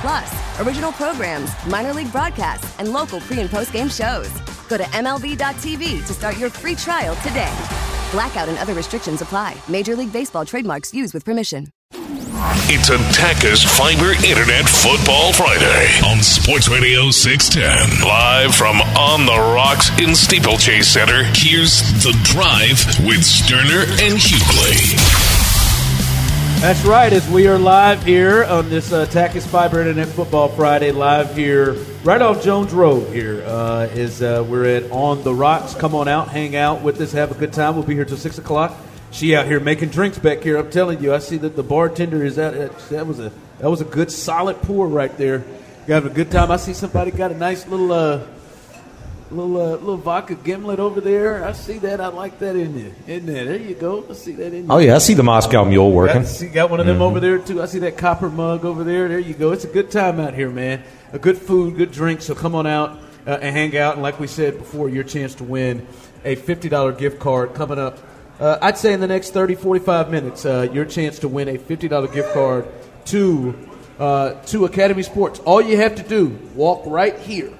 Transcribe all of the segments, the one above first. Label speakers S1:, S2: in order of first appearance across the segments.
S1: Plus, original programs, minor league broadcasts, and local pre and post game shows. Go to MLB.tv to start your free trial today. Blackout and other restrictions apply. Major League Baseball trademarks used with permission.
S2: It's Attackers Fiber Internet Football Friday on Sports Radio 610. Live from On the Rocks in Steeplechase Center, here's The Drive with Sterner and Hughley.
S3: That's right, as we are live here on this uh, Tachus Fiber Internet Football Friday, live here right off Jones Road here uh, is uh, we're at On the Rocks. Come on out, hang out with us, have a good time. We'll be here till 6 o'clock. She out here making drinks back here. I'm telling you, I see that the bartender is out. That was a that was a good solid pour right there. You having a good time. I see somebody got a nice little uh, little uh, little vodka gimlet over there. I see that. I like that in there. In there. There you go. I see that in there.
S4: Oh yeah, I see the Moscow Mule working.
S3: Got, see, got one of them mm-hmm. over there too. I see that copper mug over there. There you go. It's a good time out here, man. A good food, good drink. So come on out uh, and hang out. And like we said before, your chance to win a fifty dollar gift card coming up. Uh, I'd say in the next 30, 45 minutes, uh, your chance to win a fifty dollar gift card to uh, to Academy Sports. All you have to do, walk right here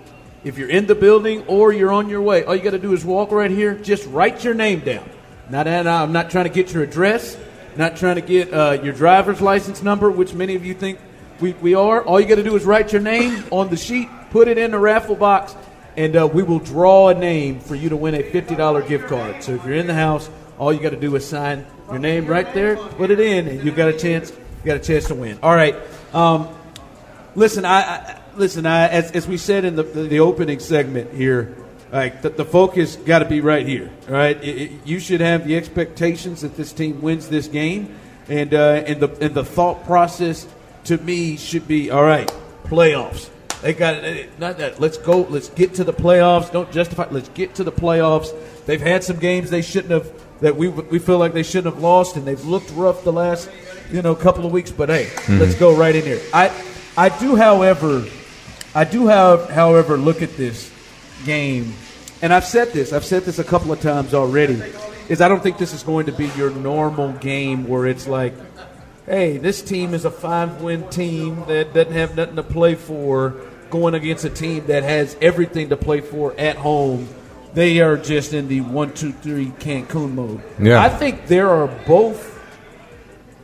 S3: if you're in the building or you're on your way, all you got to do is walk right here. Just write your name down. Not, I'm not trying to get your address, not trying to get uh, your driver's license number, which many of you think we, we are. All you got to do is write your name on the sheet, put it in the raffle box, and uh, we will draw a name for you to win a $50 gift card. So if you're in the house, all you got to do is sign your name right there, put it in, and you got a chance. You got a chance to win. All right. Um, listen, I, I listen, I, as, as we said in the, the, the opening segment here, like the, the focus got to be right here, right? It, it, you should have the expectations that this team wins this game, and uh, and the and the thought process to me should be all right. Playoffs, they got it. Not that. Let's go. Let's get to the playoffs. Don't justify. Let's get to the playoffs. They've had some games they shouldn't have. That we we feel like they shouldn't have lost, and they've looked rough the last you know couple of weeks. But hey, mm-hmm. let's go right in here. I I do, however I do, have, however, look at this game, and I've said this. I've said this a couple of times already. Is I don't think this is going to be your normal game where it's like, hey, this team is a five-win team that doesn't have nothing to play for, going against a team that has everything to play for at home. They are just in the one, two, three Cancun mode. Yeah. I think there are both.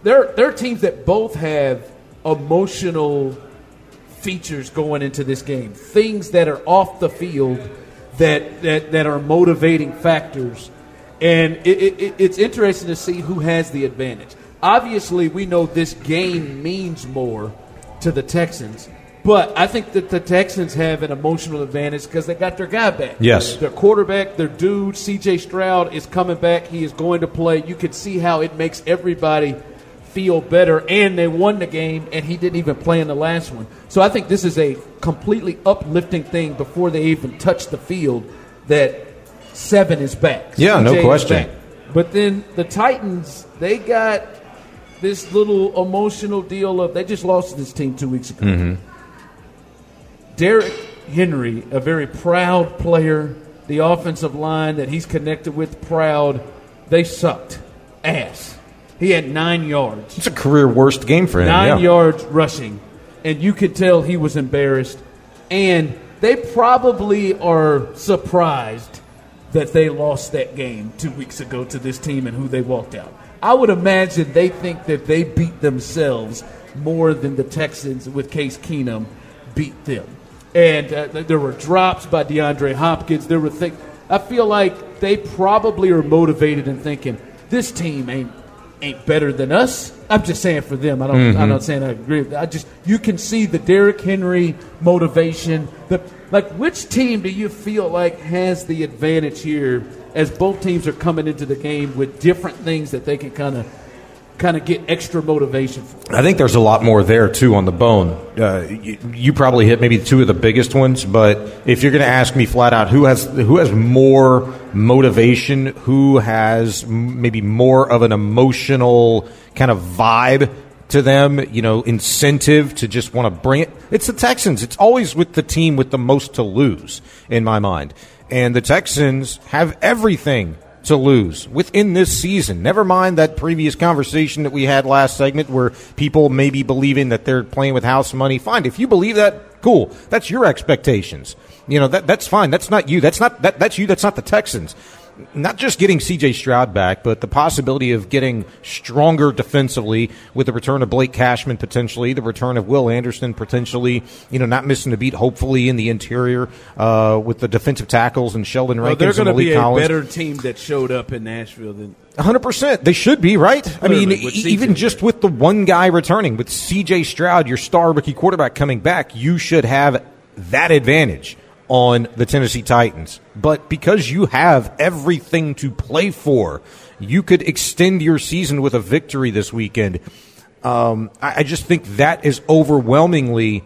S3: There, there are teams that both have emotional features going into this game, things that are off the field that that, that are motivating factors. And it, it, it's interesting to see who has the advantage. Obviously, we know this game means more to the Texans, but I think that the Texans have an emotional advantage because they got their guy back.
S4: Yes.
S3: Their quarterback, their dude, CJ Stroud, is coming back. He is going to play. You can see how it makes everybody – feel better, and they won the game, and he didn't even play in the last one. So I think this is a completely uplifting thing before they even touch the field that seven is back.
S4: Yeah, CJ no question.
S3: But then the Titans, they got this little emotional deal of they just lost to this team two weeks ago. Mm-hmm. Derrick Henry, a very proud player, the offensive line that he's connected with, proud. They sucked ass. He had nine yards.
S4: It's a career worst game for him.
S3: Nine
S4: yeah.
S3: yards rushing. And you could tell he was embarrassed. And they probably are surprised that they lost that game two weeks ago to this team and who they walked out. I would imagine they think that they beat themselves more than the Texans with Case Keenum beat them. And uh, there were drops by DeAndre Hopkins. There were things. I feel like they probably are motivated and thinking this team ain't ain't better than us. I'm just saying for them. I don't.
S4: Mm-hmm.
S3: I'm not saying I agree. With that. I just you can see the Derrick Henry motivation. The like, which team do you feel like has the advantage here as both teams are coming into the game with different things that they can kind of kind of get extra motivation?
S4: I think there's a lot more there too on the bone. Uh, you, you probably hit maybe two of the biggest ones, but if you're going to ask me flat out, who has who has more motivation, who has maybe more of an emotional kind of vibe to them, you know, incentive to just want to bring it. It's the Texans. It's always with the team with the most to lose in my mind. And the Texans have everything to lose within this season. Never mind that previous conversation that we had last segment where people may be believing that they're playing with house money. Fine. If you believe that, cool. That's your expectations. You know, that that's fine. That's not you. That's not that that's you. That's not the Texans not just getting CJ Stroud back, but the possibility of getting stronger defensively with the return of Blake Cashman potentially, the return of Will Anderson potentially, you know, not missing a beat, hopefully in the interior uh, with the defensive tackles and Sheldon
S3: Well,
S4: Rankins
S3: they're
S4: and
S3: going to be a
S4: Collins.
S3: better team that showed up in Nashville than
S4: 100%. They should be, right? I mean, even
S3: CJ
S4: just
S3: there.
S4: with the one guy returning, with CJ Stroud, your star rookie quarterback coming back, you should have that advantage on the Tennessee Titans. But because you have everything to play for, you could extend your season with a victory this weekend. Um, I, I just think that is overwhelmingly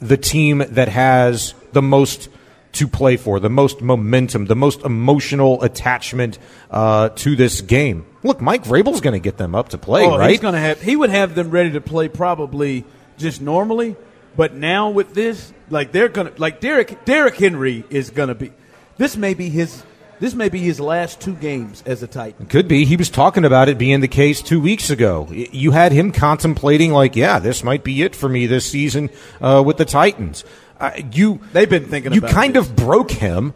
S4: the team that has the most to play for, the most momentum, the most emotional attachment uh, to this game. Look, Mike Vrabel's going to get them up to play,
S3: oh,
S4: right?
S3: He's going to have. He would have them ready to play probably just normally, but now with this, like they're going to like Derrick. Derrick Henry is going to be. This may be his. This may be his last two games as a Titan.
S4: Could be. He was talking about it being the case two weeks ago. You had him contemplating, like, yeah, this might be it for me this season uh, with the Titans. Uh, you,
S3: They've been thinking about You
S4: kind
S3: this.
S4: of broke him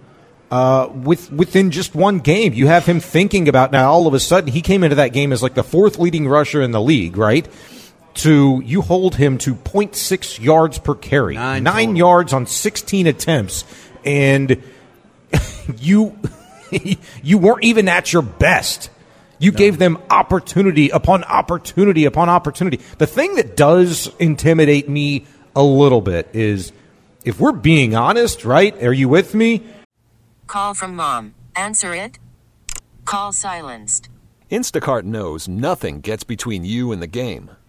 S4: uh, with within just one game. You have him thinking about now. All of a sudden, he came into that game as like the fourth leading rusher in the league, right? To you hold him to 0.6 yards per carry,
S3: Nine
S4: nine yards on 16 attempts, and you you weren't even at your best. You gave them opportunity upon opportunity upon opportunity. The thing that does intimidate me a little bit is if we're being honest, right? Are you with me?
S5: Call from mom. Answer it. Call silenced.
S6: Instacart knows nothing gets between you and the game.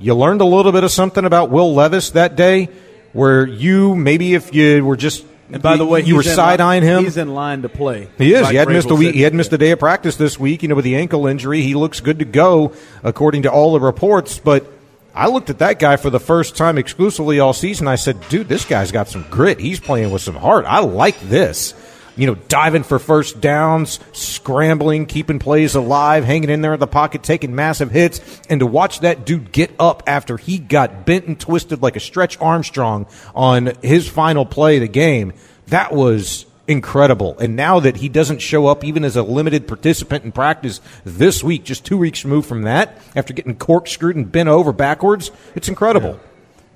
S4: You learned a little bit of something about Will Levis that day, where you maybe if you were just
S3: And by the way,
S4: you were side eyeing him.
S3: He's in line to play.
S4: He is.
S3: Like
S4: he had missed a week. He had missed a day of practice this week. You know, with the ankle injury, he looks good to go, according to all the reports. But I looked at that guy for the first time exclusively all season. I said, "Dude, this guy's got some grit. He's playing with some heart. I like this." You know, diving for first downs, scrambling, keeping plays alive, hanging in there in the pocket, taking massive hits, and to watch that dude get up after he got bent and twisted like a Stretch Armstrong on his final play of the game. That was incredible. And now that he doesn't show up even as a limited participant in practice this week, just two weeks removed from that, after getting corkscrewed and bent over backwards, it's incredible.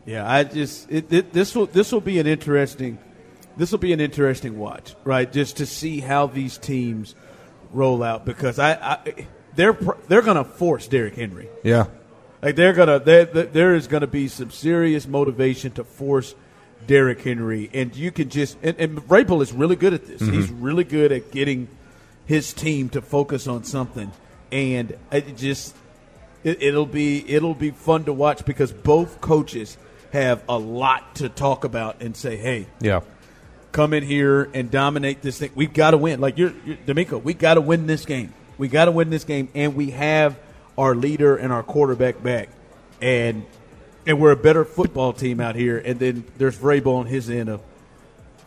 S3: Yeah, I just it, it, this will this will be an interesting this will be an interesting watch, right? Just to see how these teams roll out because I, I they're they're going to force Derrick Henry.
S4: Yeah.
S3: Like they're gonna there there is going to be some serious motivation to force Derrick Henry, and you can just and, and is really good at this. Mm-hmm. He's really good at getting his team to focus on something, and it just it'll be it'll be fun to watch because both coaches have a lot to talk about and say, hey,
S4: Yeah.
S3: Come in here and dominate this thing. We've got to win. Like you're, you're DeMeco, we got to win this game. We got to win this game, and we have our leader and our quarterback back, and and we're a better football team out here. And then there's Vrabel on his end of,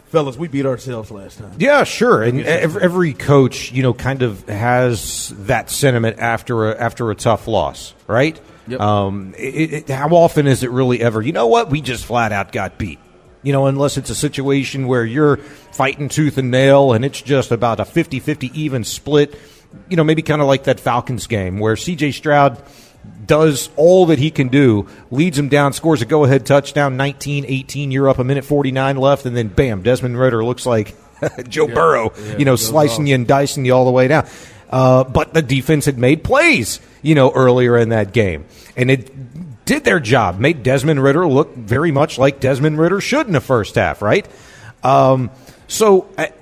S3: fellas, we beat ourselves last time.
S4: Yeah, sure. And every, every coach, you know, kind of has that sentiment after a, after a tough loss, right?
S3: Yep.
S4: Um, it, it, how often is it really ever? You know what? We just flat out got beat. You know, unless it's a situation where you're fighting tooth and nail and it's just about a 50-50 even split. You know, maybe kind of like that Falcons game where C.J. Stroud does all that he can do, leads him down, scores a go ahead touchdown, 19 18. You're up a minute 49 left, and then bam, Desmond Ridder looks like Joe Burrow,
S3: yeah,
S4: you know, slicing
S3: off.
S4: you and dicing you all the way down. Uh, but the defense had made plays, you know, earlier in that game. And it did their job, made Desmond Ridder look very much like Desmond Ridder should in the first half, right? Um, so I,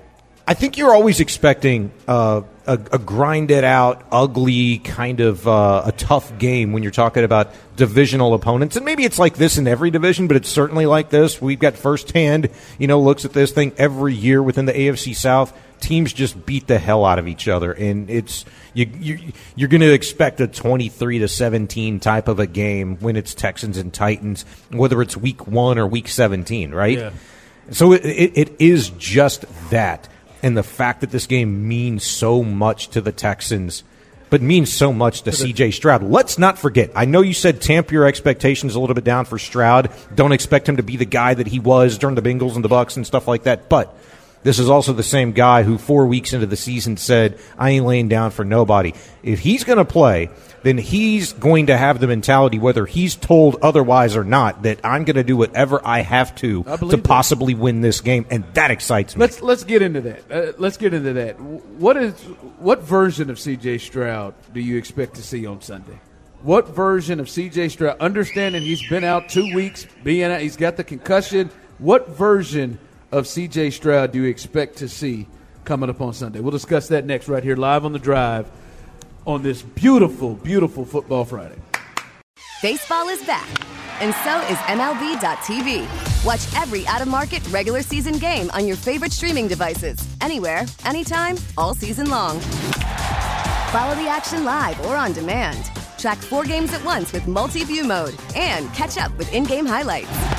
S4: I think you're always expecting uh, a, a grinded out, ugly kind of uh, a tough game when you're talking about divisional opponents, and maybe it's like this in every division, but it's certainly like this. We've got firsthand, you know, looks at this thing every year within the AFC South. Teams just beat the hell out of each other, and it's you, you you're going to expect a 23 to 17 type of a game when it's Texans and Titans, whether it's week one or week 17, right?
S3: Yeah.
S4: So it, it, it is just that. And the fact that this game means so much to the Texans, but means so much to CJ Stroud. Let's not forget. I know you said tamp your expectations a little bit down for Stroud. Don't expect him to be the guy that he was during the Bengals and the Bucks and stuff like that. But this is also the same guy who four weeks into the season said, I ain't laying down for nobody. If he's going to play, then he's going to have the mentality, whether he's told otherwise or not, that I'm going to do whatever I have to
S3: I
S4: to
S3: that.
S4: possibly win this game. And that excites me.
S3: Let's let's get into that. Uh, let's get into that. What is what version of C.J. Stroud do you expect to see on Sunday? What version of C.J. Stroud? Understanding he's been out two weeks, being out, he's got the concussion. What version of C.J. Stroud do you expect to see coming up on Sunday? We'll discuss that next, right here, live on the drive, on this beautiful, beautiful football Friday.
S1: Baseball is back, and so is MLB.tv. Watch every out of market regular season game on your favorite streaming devices, anywhere, anytime, all season long. Follow the action live or on demand. Track four games at once with multi view mode and catch up with in game highlights.